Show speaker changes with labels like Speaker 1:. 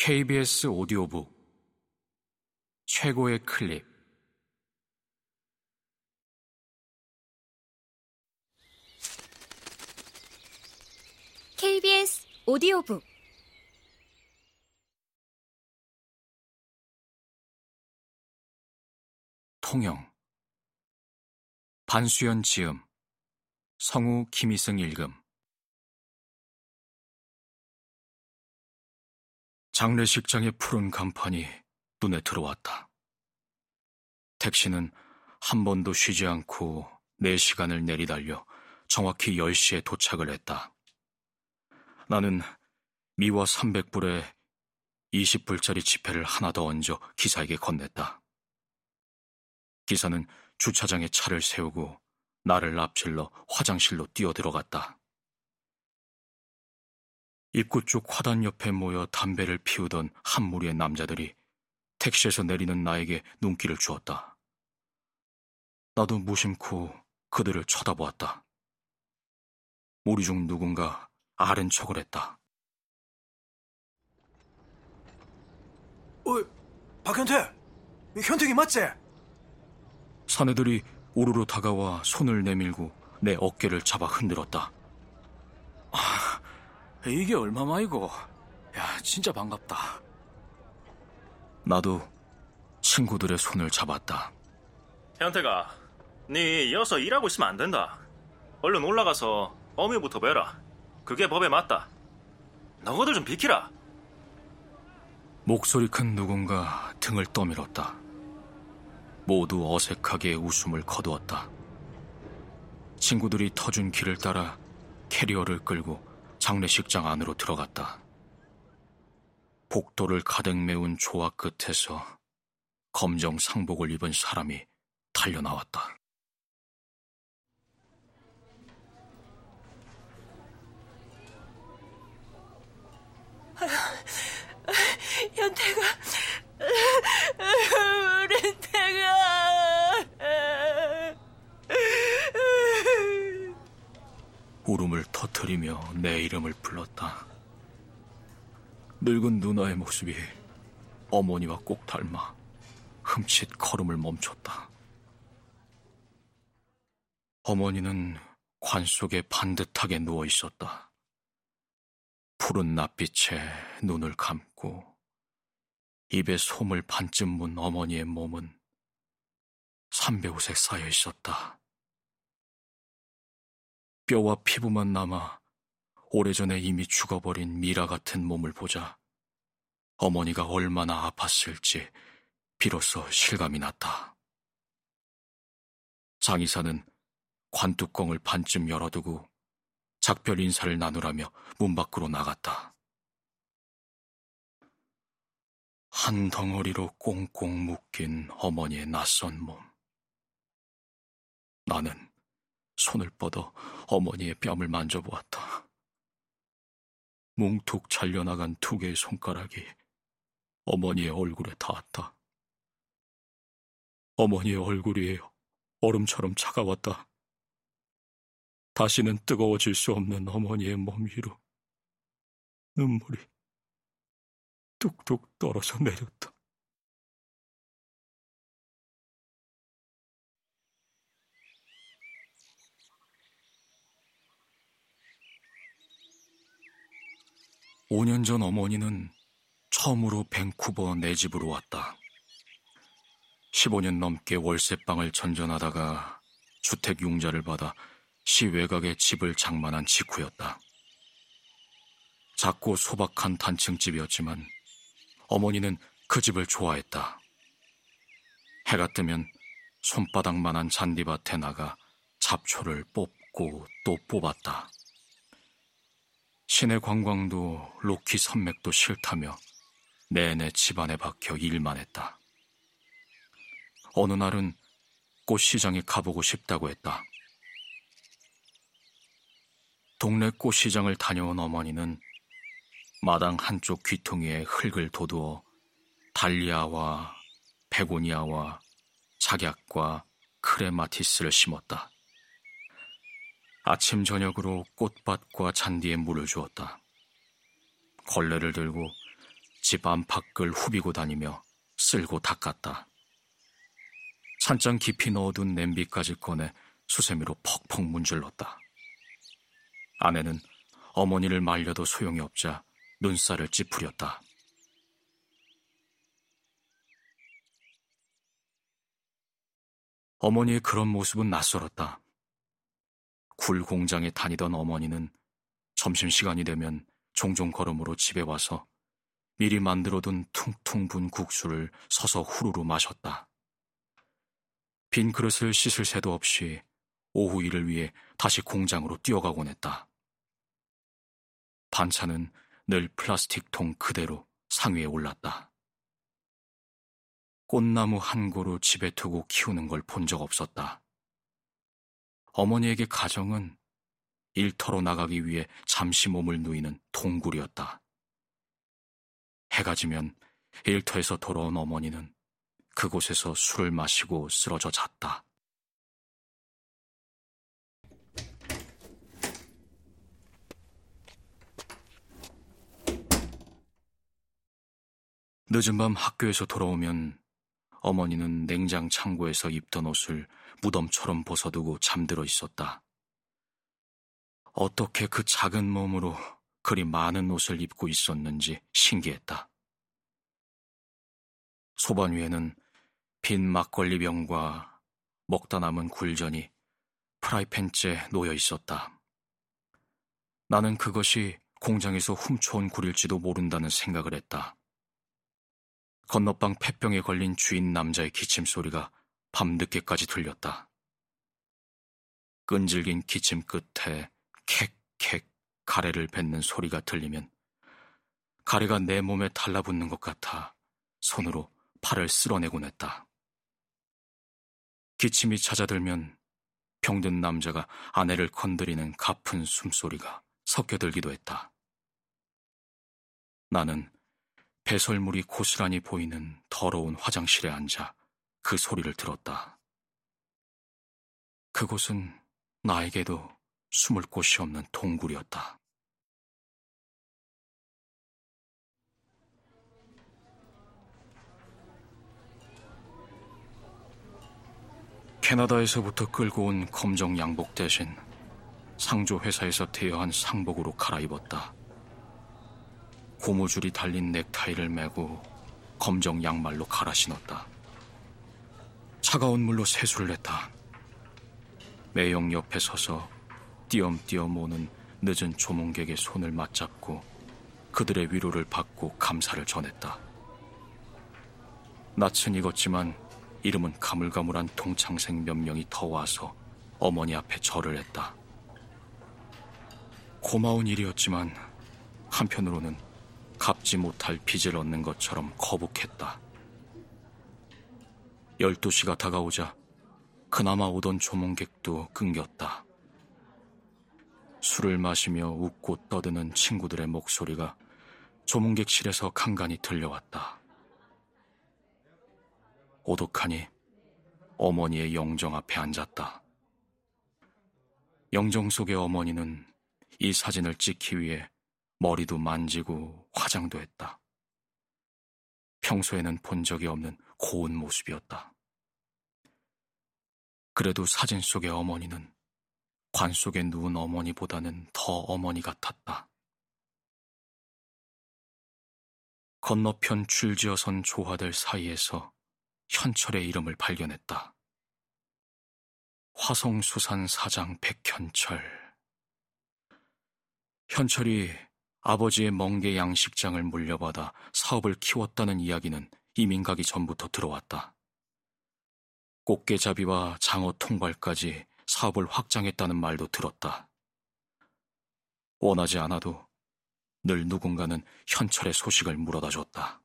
Speaker 1: KBS 오디오북 최고의 클립.
Speaker 2: KBS 오디오북.
Speaker 1: 통영. 반수연 지음. 성우 김희승 읽음 장례식장의 푸른 간판이 눈에 들어왔다. 택시는 한 번도 쉬지 않고 4시간을 내리달려 정확히 10시에 도착을 했다. 나는 미화 300불에 20불짜리 지폐를 하나 더 얹어 기사에게 건넸다. 기사는 주차장에 차를 세우고 나를 앞질러 화장실로 뛰어들어갔다. 입구 쪽 화단 옆에 모여 담배를 피우던 한 무리의 남자들이 택시에서 내리는 나에게 눈길을 주었다. 나도 무심코 그들을 쳐다보았다. 우리 중 누군가 아른 척을 했다.
Speaker 3: 어, 박현태! 현택이 맞지?
Speaker 1: 사내들이 우르르 다가와 손을 내밀고 내 어깨를 잡아 흔들었다. 아, 이게 얼마만이고? 야, 진짜 반갑다. 나도 친구들의 손을 잡았다.
Speaker 4: 현태가, 네 이어서 일하고 있으면 안 된다. 얼른 올라가서 어미부터 베라. 그게 법에 맞다. 너희들 좀 비키라.
Speaker 1: 목소리 큰 누군가 등을 떠밀었다. 모두 어색하게 웃음을 거두었다. 친구들이 터준 길을 따라 캐리어를 끌고 장례식장 안으로 들어갔다. 복도를 가득 메운 조화 끝에서 검정 상복을 입은 사람이 달려 나왔다.
Speaker 5: 현태가 우리 태가
Speaker 1: 울음을 터뜨리며 내 이름을 불렀다. 늙은 누나의 모습이 어머니와 꼭 닮아 흠칫 걸음을 멈췄다. 어머니는 관 속에 반듯하게 누워 있었다. 푸른 낯빛에 눈을 감고 입에 솜을 반쯤 문 어머니의 몸은 삼배옷에 쌓여 있었다. 뼈와 피부만 남아 오래전에 이미 죽어버린 미라 같은 몸을 보자 어머니가 얼마나 아팠을지 비로소 실감이 났다. 장의사는 관뚜껑을 반쯤 열어두고 작별 인사를 나누라며 문 밖으로 나갔다. 한 덩어리로 꽁꽁 묶인 어머니의 낯선 몸. 나는 손을 뻗어 어머니의 뺨을 만져보았다. 뭉툭 잘려나간 두 개의 손가락이 어머니의 얼굴에 닿았다. 어머니의 얼굴이 얼음처럼 차가웠다. 다시는 뜨거워질 수 없는 어머니의 몸 위로 눈물이 뚝뚝 떨어져 내렸다. 5년 전 어머니는 처음으로 밴쿠버 내 집으로 왔다. 15년 넘게 월세방을 전전하다가 주택 융자를 받아 시 외곽에 집을 장만한 직후였다. 작고 소박한 단층집이었지만 어머니는 그 집을 좋아했다. 해가 뜨면 손바닥만한 잔디밭에 나가 잡초를 뽑고 또 뽑았다. 시내 관광도 로키 산맥도 싫다며 내내 집안에 박혀 일만 했다. 어느 날은 꽃시장에 가보고 싶다고 했다. 동네 꽃시장을 다녀온 어머니는 마당 한쪽 귀퉁이에 흙을 도두어 달리아와 베고니아와 작약과 크레마티스를 심었다. 아침 저녁으로 꽃밭과 잔디에 물을 주었다. 걸레를 들고 집 안팎을 후비고 다니며 쓸고 닦았다. 찬장 깊이 넣어둔 냄비까지 꺼내 수세미로 퍽퍽 문질렀다. 아내는 어머니를 말려도 소용이 없자 눈살을 찌푸렸다. 어머니의 그런 모습은 낯설었다. 굴 공장에 다니던 어머니는 점심시간이 되면 종종 걸음으로 집에 와서 미리 만들어둔 퉁퉁 분 국수를 서서 후루루 마셨다. 빈 그릇을 씻을 새도 없이 오후 일을 위해 다시 공장으로 뛰어가곤 했다. 반찬은 늘 플라스틱 통 그대로 상위에 올랐다. 꽃나무 한 고루 집에 두고 키우는 걸 본 적 없었다. 어머니에게 가정은 일터로 나가기 위해 잠시 몸을 누이는 동굴이었다. 해가 지면 일터에서 돌아온 어머니는 그곳에서 술을 마시고 쓰러져 잤다. 늦은 밤 학교에서 돌아오면 어머니는 냉장 창고에서 입던 옷을 무덤처럼 벗어두고 잠들어 있었다. 어떻게 그 작은 몸으로 그리 많은 옷을 입고 있었는지 신기했다. 소반 위에는 빈 막걸리 병과 먹다 남은 굴전이 프라이팬째 놓여 있었다. 나는 그것이 공장에서 훔쳐온 굴일지도 모른다는 생각을 했다. 건너방 폐병에 걸린 주인 남자의 기침 소리가 밤늦게까지 들렸다. 끈질긴 기침 끝에 캑캑 가래를 뱉는 소리가 들리면 가래가 내 몸에 달라붙는 것 같아 손으로 팔을 쓸어내곤 했다. 기침이 찾아들면 병든 남자가 아내를 건드리는 가픈 숨소리가 섞여들기도 했다. 나는 배설물이 고스란히 보이는 더러운 화장실에 앉아 그 소리를 들었다. 그곳은 나에게도 숨을 곳이 없는 동굴이었다. 캐나다에서부터 끌고 온 검정 양복 대신 상조 회사에서 대여한 상복으로 갈아입었다. 고무줄이 달린 넥타이를 메고 검정 양말로 갈아 신었다. 차가운 물로 세수를 했다. 매형 옆에 서서 띄엄띄엄 오는 늦은 조문객의 손을 맞잡고 그들의 위로를 받고 감사를 전했다. 낯은 익었지만 이름은 가물가물한 동창생 몇 명이 더 와서 어머니 앞에 절을 했다. 고마운 일이었지만 한편으로는 갚지 못할 빚을 얻는 것처럼 거북했다. 12시가 다가오자 그나마 오던 조문객도 끊겼다. 술을 마시며 웃고 떠드는 친구들의 목소리가 조문객실에서 간간히 들려왔다. 오독하니 어머니의 영정 앞에 앉았다. 영정 속의 어머니는 이 사진을 찍기 위해 머리도 만지고 화장도 했다. 평소에는 본 적이 없는 고운 모습이었다. 그래도 사진 속의 어머니는 관 속에 누운 어머니보다는 더 어머니 같았다. 건너편 줄지어 선 조화들 사이에서 현철의 이름을 발견했다. 화성수산 사장 백현철. 현철이 아버지의 멍게 양식장을 물려받아 사업을 키웠다는 이야기는 이민 가기 전부터 들어왔다. 꽃게잡이와 장어 통발까지 사업을 확장했다는 말도 들었다. 원하지 않아도 늘 누군가는 현철의 소식을 물어다 줬다.